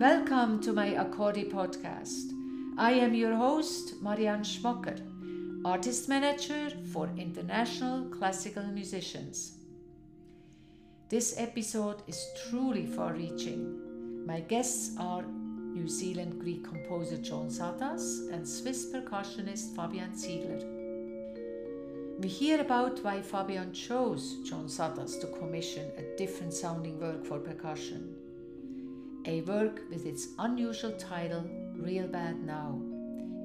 Welcome to my Accordi podcast. I am your host, Marianne Schmocker, artist manager for international classical musicians. This episode is truly far reaching. My guests are New Zealand Greek composer John Psathas and Swiss percussionist Fabian Ziegler. We hear about why Fabian chose John Psathas to commission a different sounding work for percussion a work with its unusual title, Real Bad Now.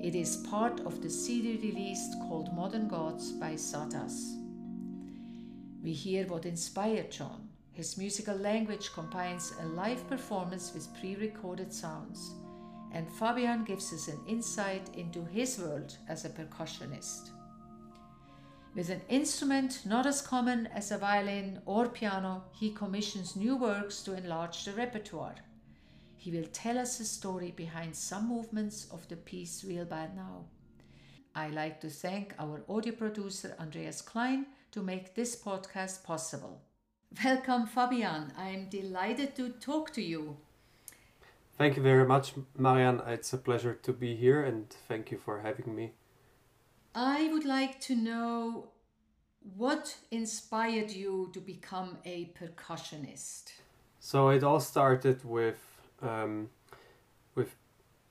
It is part of the CD released called Modern Gods by Psathas. We hear what inspired John. His musical language combines a live performance with pre recorded sounds, and Fabian gives us an insight into his world as a percussionist. With an instrument not as common as a violin or piano, he commissions new works to enlarge the repertoire. He will tell us the story behind some movements of the piece Real Bad Now. I like to thank our audio producer Andreas Klein to make this podcast possible. Welcome, Fabian. I'm delighted to talk to you. Thank you very much, Marianne. It's a pleasure to be here and thank you for having me. I would like to know what inspired you to become a percussionist? So it all started with um, with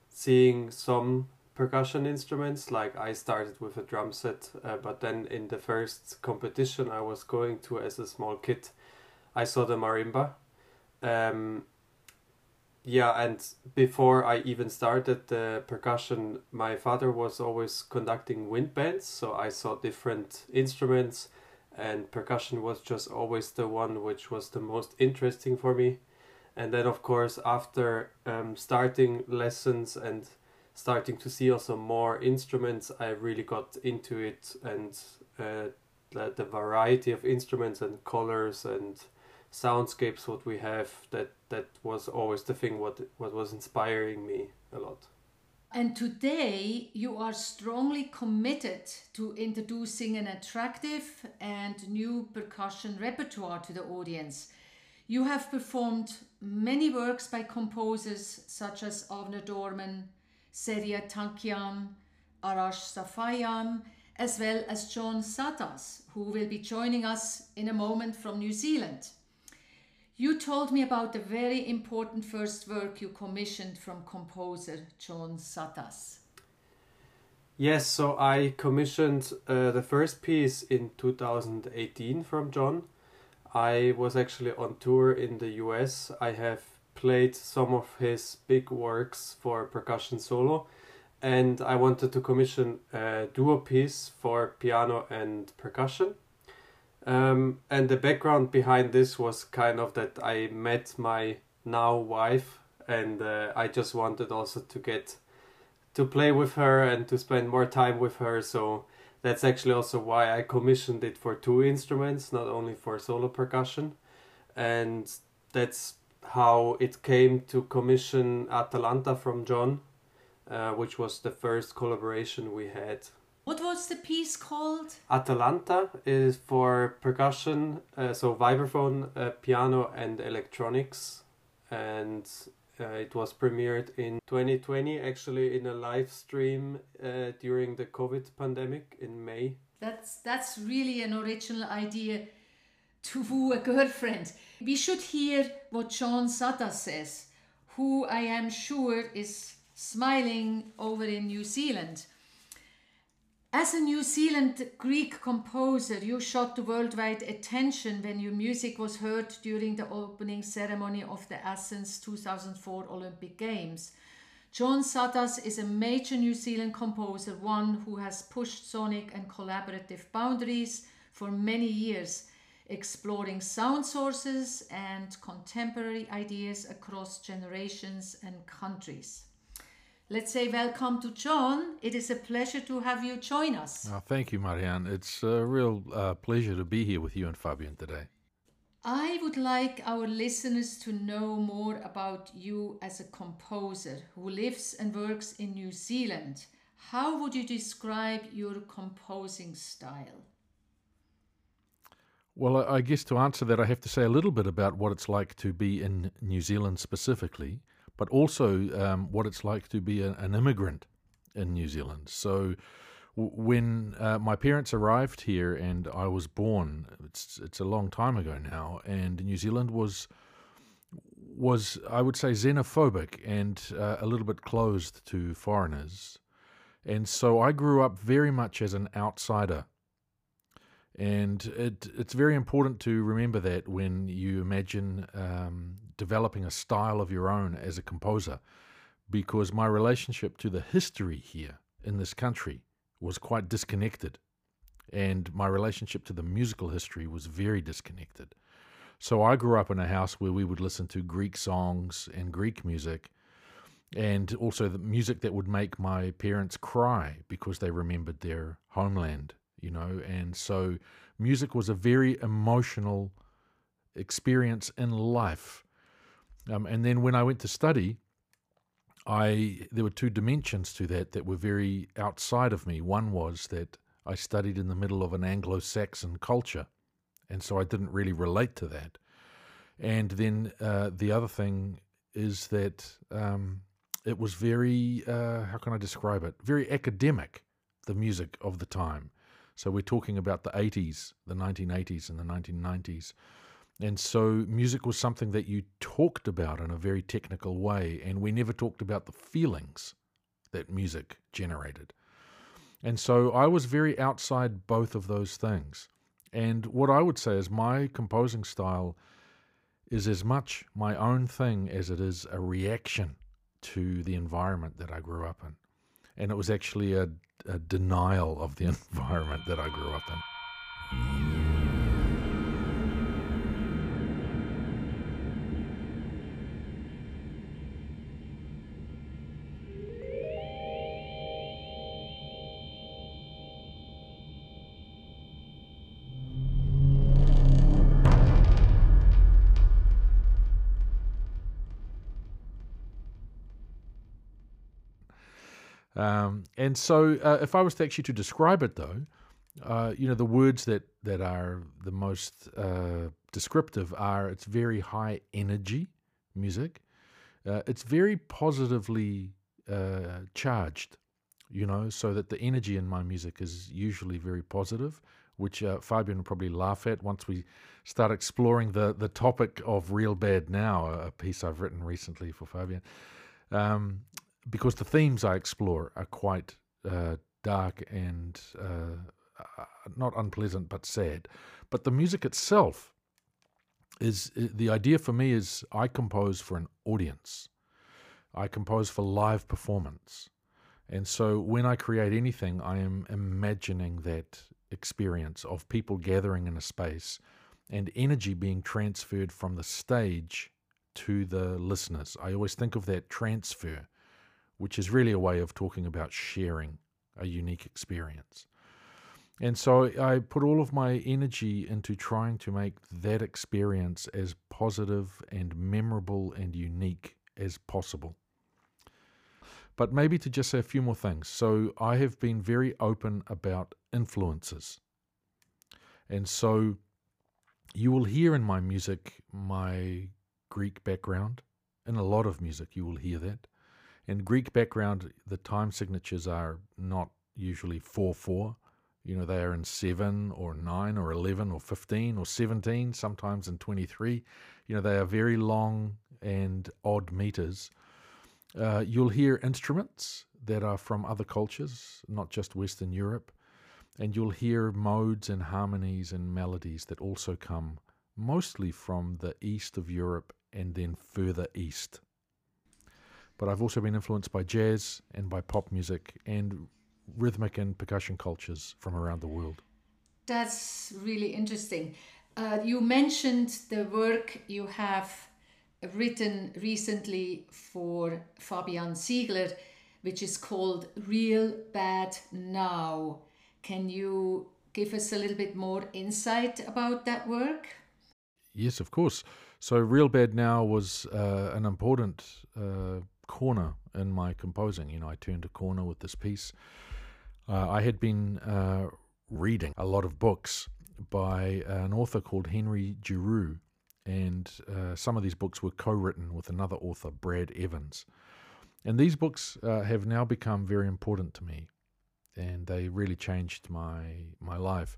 seeing some percussion instruments. Like I started with a drum set, uh, but then in the first competition I was going to as a small kid, I saw the marimba. Um, yeah, and before I even started the percussion, my father was always conducting wind bands, so I saw different instruments, and percussion was just always the one which was the most interesting for me and then of course after um, starting lessons and starting to see also more instruments i really got into it and uh, the, the variety of instruments and colors and soundscapes what we have that that was always the thing what what was inspiring me a lot. And today you are strongly committed to introducing an attractive and new percussion repertoire to the audience. You have performed many works by composers such as Avner Dorman, Serj Tankian, Arash Safarian, as well as John Psathas, who will be joining us in a moment from New Zealand. You told me about the very important first work you commissioned from composer John Psathas. Yes, so I commissioned uh, the first piece in 2018 from John I was actually on tour in the US. I have played some of his big works for percussion solo, and I wanted to commission a duo piece for piano and percussion. Um, and the background behind this was kind of that I met my now wife, and uh, I just wanted also to get to play with her and to spend more time with her. So that's actually also why I commissioned it for two instruments, not only for solo percussion. And that's how it came to commission Atalanta from John, uh, which was the first collaboration we had. What was the piece called? Atalanta is for percussion, uh, so vibraphone, uh, piano, and electronics. And uh, it was premiered in 2020, actually in a live stream uh, during the COVID pandemic in May. That's that's really an original idea to woo a girlfriend. We should hear what John Psathas says, who I am sure is smiling over in New Zealand. As a New Zealand Greek composer, you shot worldwide attention when your music was heard during the opening ceremony of the Athens 2004 Olympic Games. John Psathas is a major New Zealand composer, one who has pushed sonic and collaborative boundaries for many years, exploring sound sources and contemporary ideas across generations and countries. Let's say welcome to John. It is a pleasure to have you join us. Oh, thank you, Marianne. It's a real uh, pleasure to be here with you and Fabian today. I would like our listeners to know more about you as a composer who lives and works in New Zealand. How would you describe your composing style? Well, I guess to answer that, I have to say a little bit about what it's like to be in New Zealand specifically but also um, what it's like to be a, an immigrant in New Zealand. So when uh, my parents arrived here and I was born, it's it's a long time ago now, and New Zealand was was I would say xenophobic and uh, a little bit closed to foreigners, and so I grew up very much as an outsider. And it, it's very important to remember that when you imagine um, developing a style of your own as a composer, because my relationship to the history here in this country was quite disconnected, and my relationship to the musical history was very disconnected. So I grew up in a house where we would listen to Greek songs and Greek music, and also the music that would make my parents cry because they remembered their homeland, you know. And so music was a very emotional experience in life. Um, and then when I went to study, I there were two dimensions to that that were very outside of me. One was that I studied in the middle of an Anglo-Saxon culture, and so I didn't really relate to that. And then uh, the other thing is that um, it was very uh, how can I describe it? Very academic, the music of the time. So we're talking about the 80s, the 1980s, and the 1990s. And so music was something that you talked about in a very technical way, and we never talked about the feelings that music generated. And so I was very outside both of those things. And what I would say is my composing style is as much my own thing as it is a reaction to the environment that I grew up in. And it was actually a, a denial of the environment that I grew up in. And so, uh, if I was to actually to describe it, though, uh, you know, the words that that are the most uh, descriptive are it's very high energy music. Uh, it's very positively uh, charged, you know, so that the energy in my music is usually very positive, which uh, Fabian will probably laugh at once we start exploring the the topic of real bad now, a piece I've written recently for Fabian. Um, because the themes I explore are quite uh, dark and uh, uh, not unpleasant but sad. But the music itself is the idea for me is I compose for an audience. I compose for live performance. And so when I create anything, I am imagining that experience of people gathering in a space and energy being transferred from the stage to the listeners. I always think of that transfer which is really a way of talking about sharing a unique experience. And so I put all of my energy into trying to make that experience as positive and memorable and unique as possible. But maybe to just say a few more things. So I have been very open about influences. And so you will hear in my music my Greek background. In a lot of music, you will hear that. In Greek background, the time signatures are not usually 4 4. You know, they are in 7 or 9 or 11 or 15 or 17, sometimes in 23. You know, they are very long and odd meters. Uh, you'll hear instruments that are from other cultures, not just Western Europe. And you'll hear modes and harmonies and melodies that also come mostly from the east of Europe and then further east but I've also been influenced by jazz and by pop music and rhythmic and percussion cultures from around the world. That's really interesting. Uh, you mentioned the work you have written recently for Fabian Ziegler, which is called Real Bad Now. Can you give us a little bit more insight about that work? Yes, of course. So, Real Bad Now was uh, an important uh, corner in my composing. You know, I turned a corner with this piece. Uh, I had been uh, reading a lot of books by an author called Henry Giroux, And uh, some of these books were co written with another author, Brad Evans. And these books uh, have now become very important to me, and they really changed my, my life.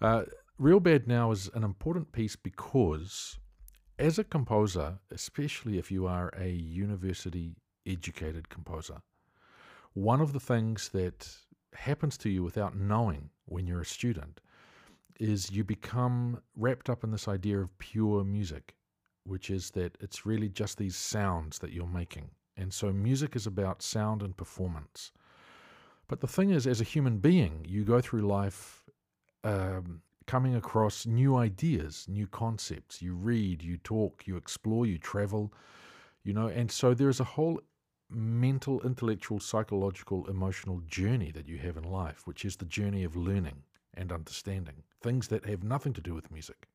Uh, Real Bad Now is an important piece because, as a composer, especially if you are a university educated composer, one of the things that happens to you without knowing when you're a student is you become wrapped up in this idea of pure music, which is that it's really just these sounds that you're making. And so music is about sound and performance. But the thing is, as a human being, you go through life um, coming across new ideas, new concepts. You read, you talk, you explore, you travel, you know, and so there's a whole mental, intellectual, psychological, emotional journey that you have in life, which is the journey of learning and understanding things that have nothing to do with music.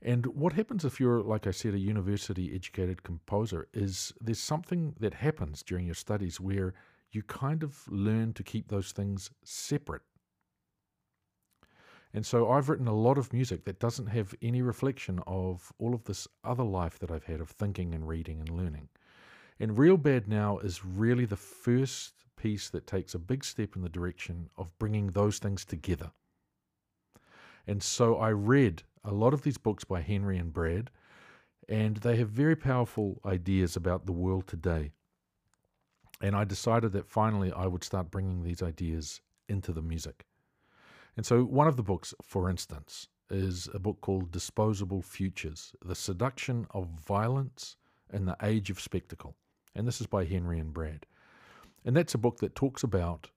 And what happens if you're, like I said, a university educated composer is there's something that happens during your studies where you kind of learn to keep those things separate. And so I've written a lot of music that doesn't have any reflection of all of this other life that I've had of thinking and reading and learning. And Real Bad Now is really the first piece that takes a big step in the direction of bringing those things together. And so I read a lot of these books by Henry and Brad, and they have very powerful ideas about the world today. And I decided that finally I would start bringing these ideas into the music. And so, one of the books, for instance, is a book called Disposable Futures The Seduction of Violence in the Age of Spectacle. And this is by Henry and Brad. And that's a book that talks about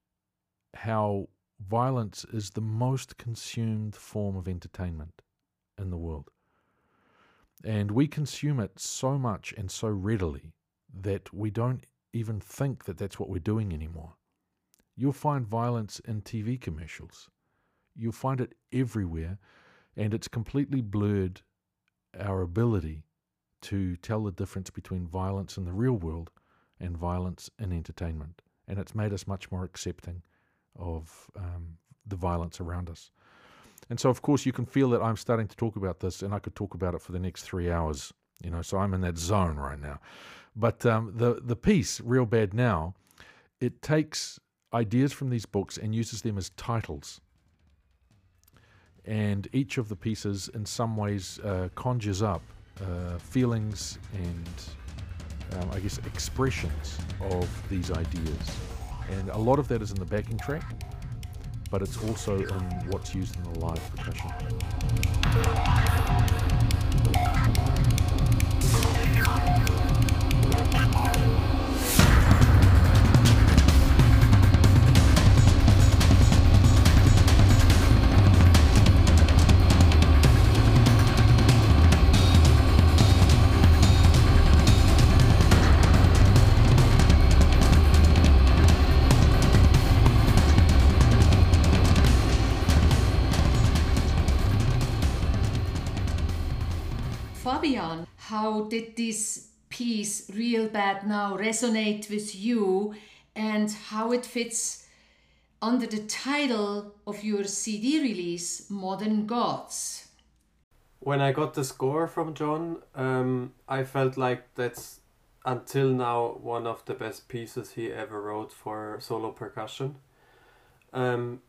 how violence is the most consumed form of entertainment in the world. And we consume it so much and so readily that we don't even think that that's what we're doing anymore. You'll find violence in TV commercials. You'll find it everywhere, and it's completely blurred our ability to tell the difference between violence in the real world and violence in entertainment. And it's made us much more accepting of um, the violence around us. And so, of course, you can feel that I'm starting to talk about this, and I could talk about it for the next three hours. You know, so I'm in that zone right now. But um, the the piece, Real Bad Now, it takes ideas from these books and uses them as titles. And each of the pieces, in some ways, uh, conjures up uh, feelings and, um, I guess, expressions of these ideas. And a lot of that is in the backing track, but it's also in what's used in the live percussion. How did this piece, Real Bad Now, resonate with you and how it fits under the title of your CD release, Modern Gods? When I got the score from John, um, I felt like that's until now one of the best pieces he ever wrote for solo percussion. Um,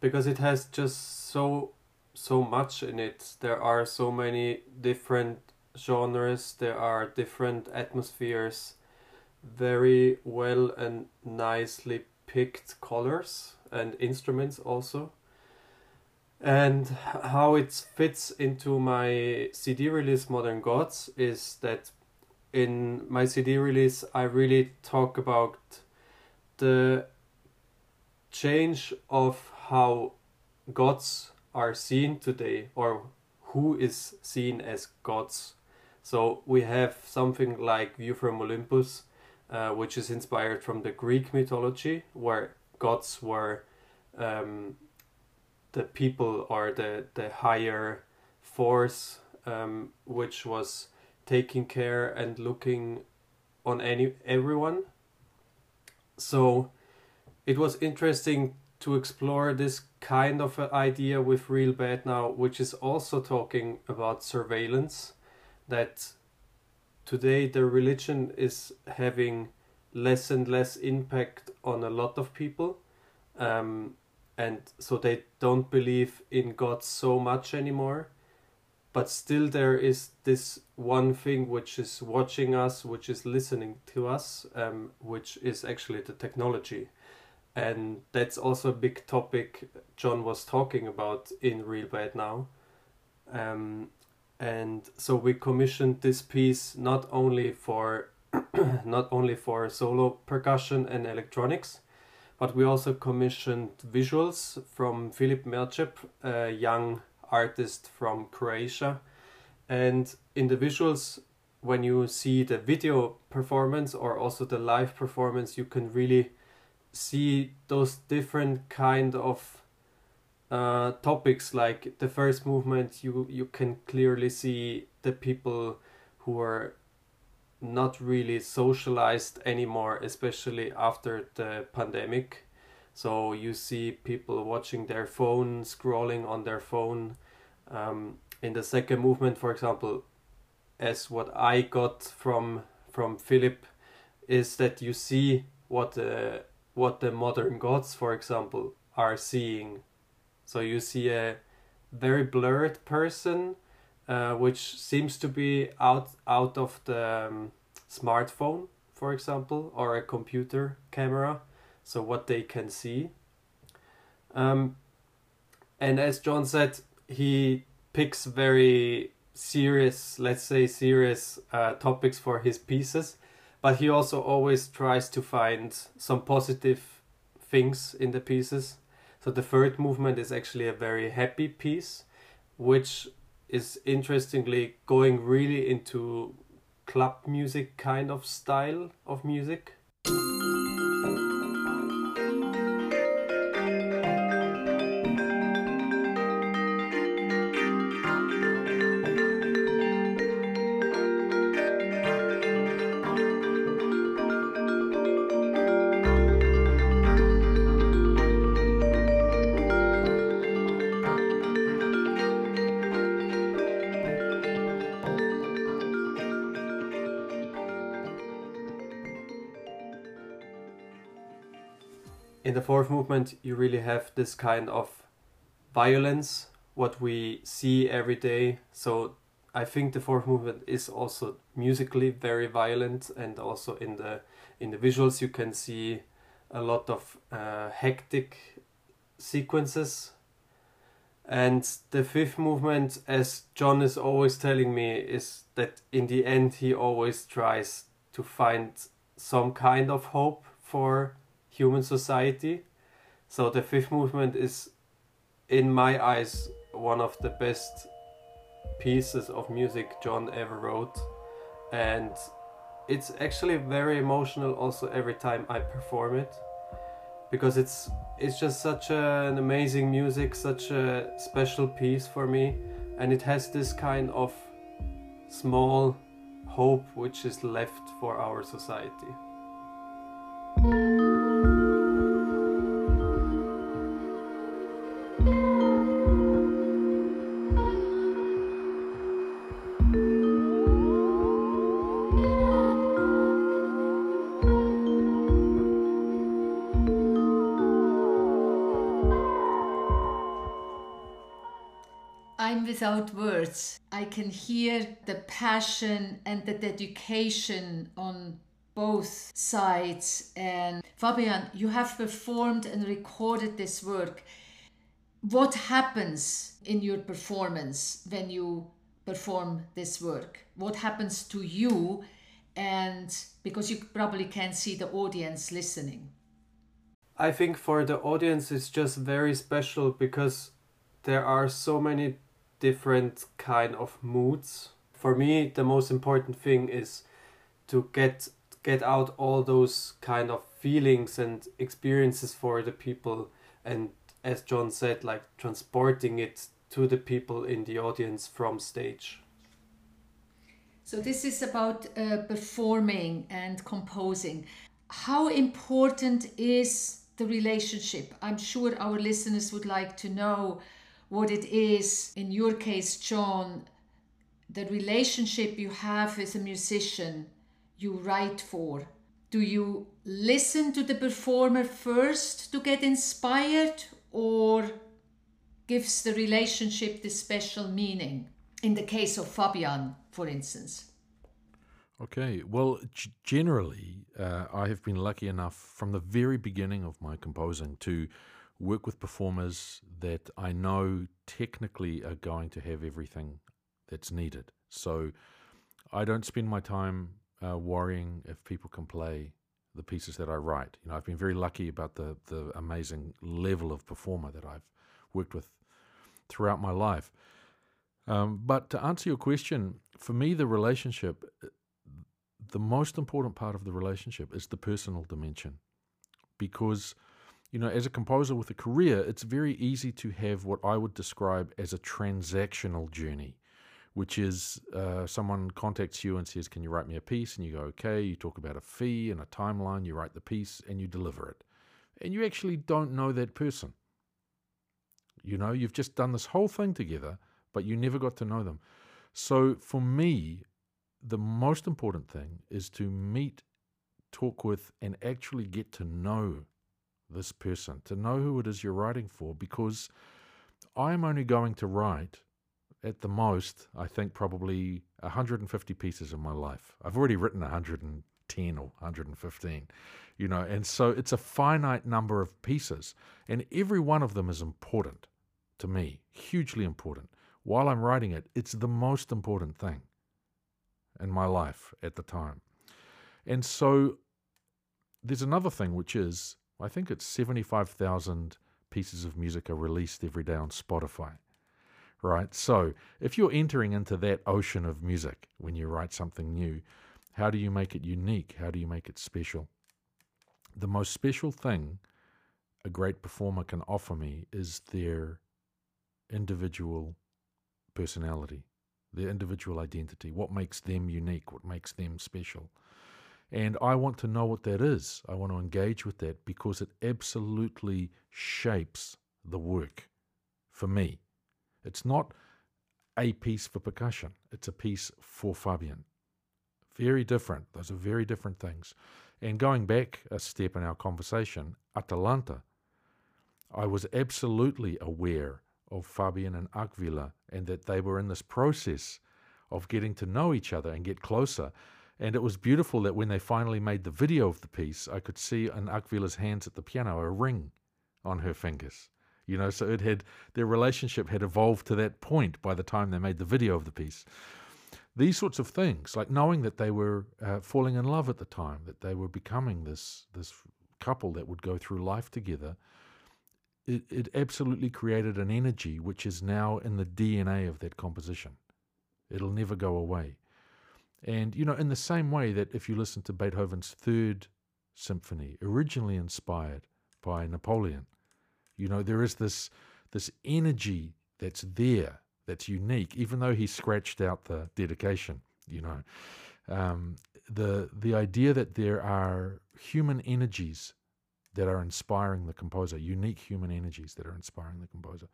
because it has just so so much in it. There are so many different genres, there are different atmospheres, very well and nicely picked colors and instruments also. And how it fits into my CD release Modern Gods is that in my CD release I really talk about the change of how gods are seen today or who is seen as gods. So we have something like View from Olympus, uh, which is inspired from the Greek mythology, where gods were um, the people or the, the higher force, um, which was taking care and looking on any everyone. So it was interesting to explore this kind of idea with Real Bad now, which is also talking about surveillance. That today the religion is having less and less impact on a lot of people. Um, and so they don't believe in God so much anymore. But still, there is this one thing which is watching us, which is listening to us, um, which is actually the technology and that's also a big topic John was talking about in Real Bad Now. Um, and so we commissioned this piece not only for not only for solo percussion and electronics, but we also commissioned visuals from Filip Mercep, a young artist from Croatia. And in the visuals, when you see the video performance or also the live performance, you can really see those different kind of uh, topics like the first movement you you can clearly see the people who are not really socialized anymore especially after the pandemic so you see people watching their phone scrolling on their phone um, in the second movement for example as what i got from from Filip is that you see what uh, what the modern gods, for example, are seeing. So you see a very blurred person, uh, which seems to be out out of the um, smartphone, for example, or a computer camera. So what they can see. Um, and as John said, he picks very serious, let's say, serious uh, topics for his pieces but he also always tries to find some positive things in the pieces. So the third movement is actually a very happy piece, which is interestingly going really into club music kind of style of music. In the fourth movement you really have this kind of violence what we see every day. So i think the fourth movement is also musically very violent and also in the in the visuals you can see a lot of uh, hectic sequences. And the fifth movement as john is always telling me is that in the end he always tries to find some kind of hope for human society. So the fifth movement is, in my eyes, one of the best pieces of music John ever wrote, and it's actually very emotional also every time I perform it because it's it's just such a, an amazing music, such a special piece for me, and it has this kind of small hope which is left for our society. Without words. I can hear the passion and the dedication on both sides. And Fabian, you have performed and recorded this work. What happens in your performance when you perform this work? What happens to you? And because you probably can't see the audience listening. I think for the audience it's just very special because there are so many different kind of moods. For me, the most important thing is to get get out all those kind of feelings and experiences for the people and as John said like transporting it to the people in the audience from stage. So this is about uh, performing and composing. How important is the relationship? I'm sure our listeners would like to know what it is, in your case, John, the relationship you have with a musician you write for. Do you listen to the performer first to get inspired, or gives the relationship this special meaning? In the case of Fabian, for instance. Okay, well, g- generally, uh, I have been lucky enough from the very beginning of my composing to work with performers that I know technically are going to have everything that's needed. So I don't spend my time uh, worrying if people can play the pieces that I write. You know, I've been very lucky about the the amazing level of performer that I've worked with throughout my life. Um, but to answer your question, for me, the relationship, the most important part of the relationship is the personal dimension, because you know, as a composer with a career, it's very easy to have what I would describe as a transactional journey, which is uh, someone contacts you and says, Can you write me a piece? And you go, Okay. You talk about a fee and a timeline, you write the piece and you deliver it. And you actually don't know that person. You know, you've just done this whole thing together, but you never got to know them. So for me, the most important thing is to meet, talk with, and actually get to know this person, to know who it is you're writing for, because I'm only going to write at the most, I think, probably 150 pieces in my life. I've already written 110 or 115, you know, and so it's a finite number of pieces, and every one of them is important to me, hugely important. While I'm writing it, it's the most important thing in my life at the time. And so there's another thing, which is I think it's 75,000 pieces of music are released every day on Spotify. Right? So, if you're entering into that ocean of music when you write something new, how do you make it unique? How do you make it special? The most special thing a great performer can offer me is their individual personality, their individual identity, what makes them unique, what makes them special. And I want to know what that is. I want to engage with that because it absolutely shapes the work for me. It's not a piece for percussion, it's a piece for Fabian. Very different. Those are very different things. And going back a step in our conversation, Atalanta, I was absolutely aware of Fabian and Akvila and that they were in this process of getting to know each other and get closer. And it was beautiful that when they finally made the video of the piece, I could see in Akvila's hands at the piano a ring on her fingers. You know, so it had their relationship had evolved to that point by the time they made the video of the piece. These sorts of things, like knowing that they were uh, falling in love at the time, that they were becoming this this couple that would go through life together, it, it absolutely created an energy which is now in the DNA of that composition. It'll never go away. And, you know, in the same way that if you listen to Beethoven's third symphony, originally inspired by Napoleon, you know, there is this, this energy that's there, that's unique, even though he scratched out the dedication, you know. Um, the, the idea that there are human energies that are inspiring the composer, unique human energies that are inspiring the composer.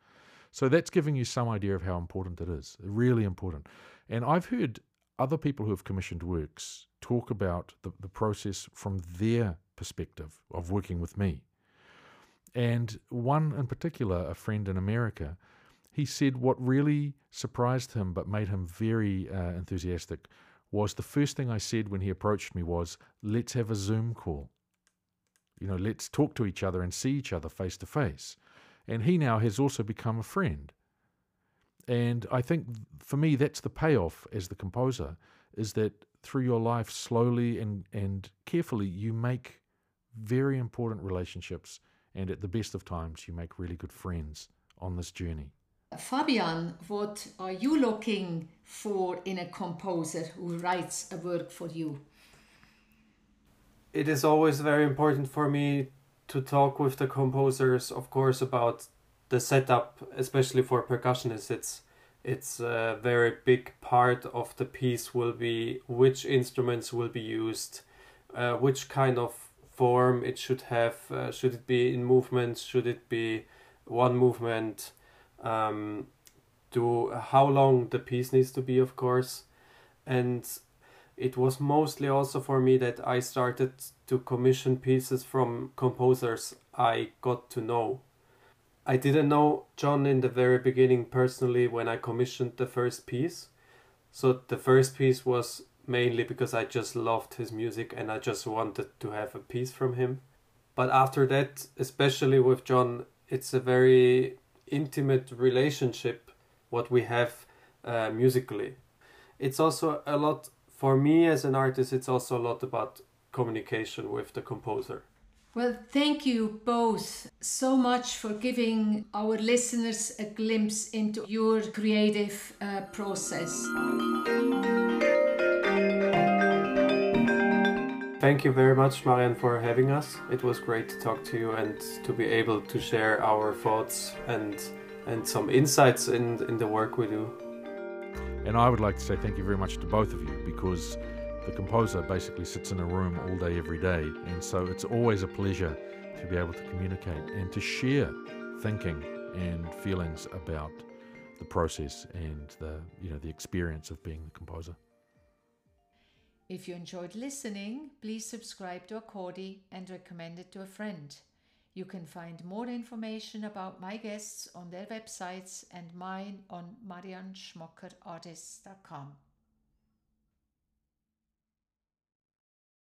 So that's giving you some idea of how important it is, really important. And I've heard other people who have commissioned works talk about the, the process from their perspective of working with me. And one in particular, a friend in America, he said what really surprised him but made him very uh, enthusiastic was the first thing I said when he approached me was, let's have a Zoom call. You know, let's talk to each other and see each other face to face. And he now has also become a friend. And I think for me, that's the payoff as the composer is that through your life, slowly and, and carefully, you make very important relationships. And at the best of times, you make really good friends on this journey. Fabian, what are you looking for in a composer who writes a work for you? It is always very important for me to talk with the composers, of course, about the setup, especially for percussionists, it's it's a very big part of the piece will be which instruments will be used, uh, which kind of form it should have. Uh, should it be in movements? Should it be one movement? Um, to how long the piece needs to be, of course, and it was mostly also for me that I started to commission pieces from composers I got to know. I didn't know John in the very beginning personally when I commissioned the first piece. So the first piece was mainly because I just loved his music and I just wanted to have a piece from him. But after that, especially with John, it's a very intimate relationship what we have uh, musically. It's also a lot for me as an artist. It's also a lot about communication with the composer. Well, thank you both so much for giving our listeners a glimpse into your creative uh, process. Thank you very much, Marianne, for having us. It was great to talk to you and to be able to share our thoughts and and some insights in in the work we do. And I would like to say thank you very much to both of you because the composer basically sits in a room all day, every day, and so it's always a pleasure to be able to communicate and to share thinking and feelings about the process and the you know the experience of being the composer. If you enjoyed listening, please subscribe to Accordi and recommend it to a friend. You can find more information about my guests on their websites and mine on marianschmockerartists.com.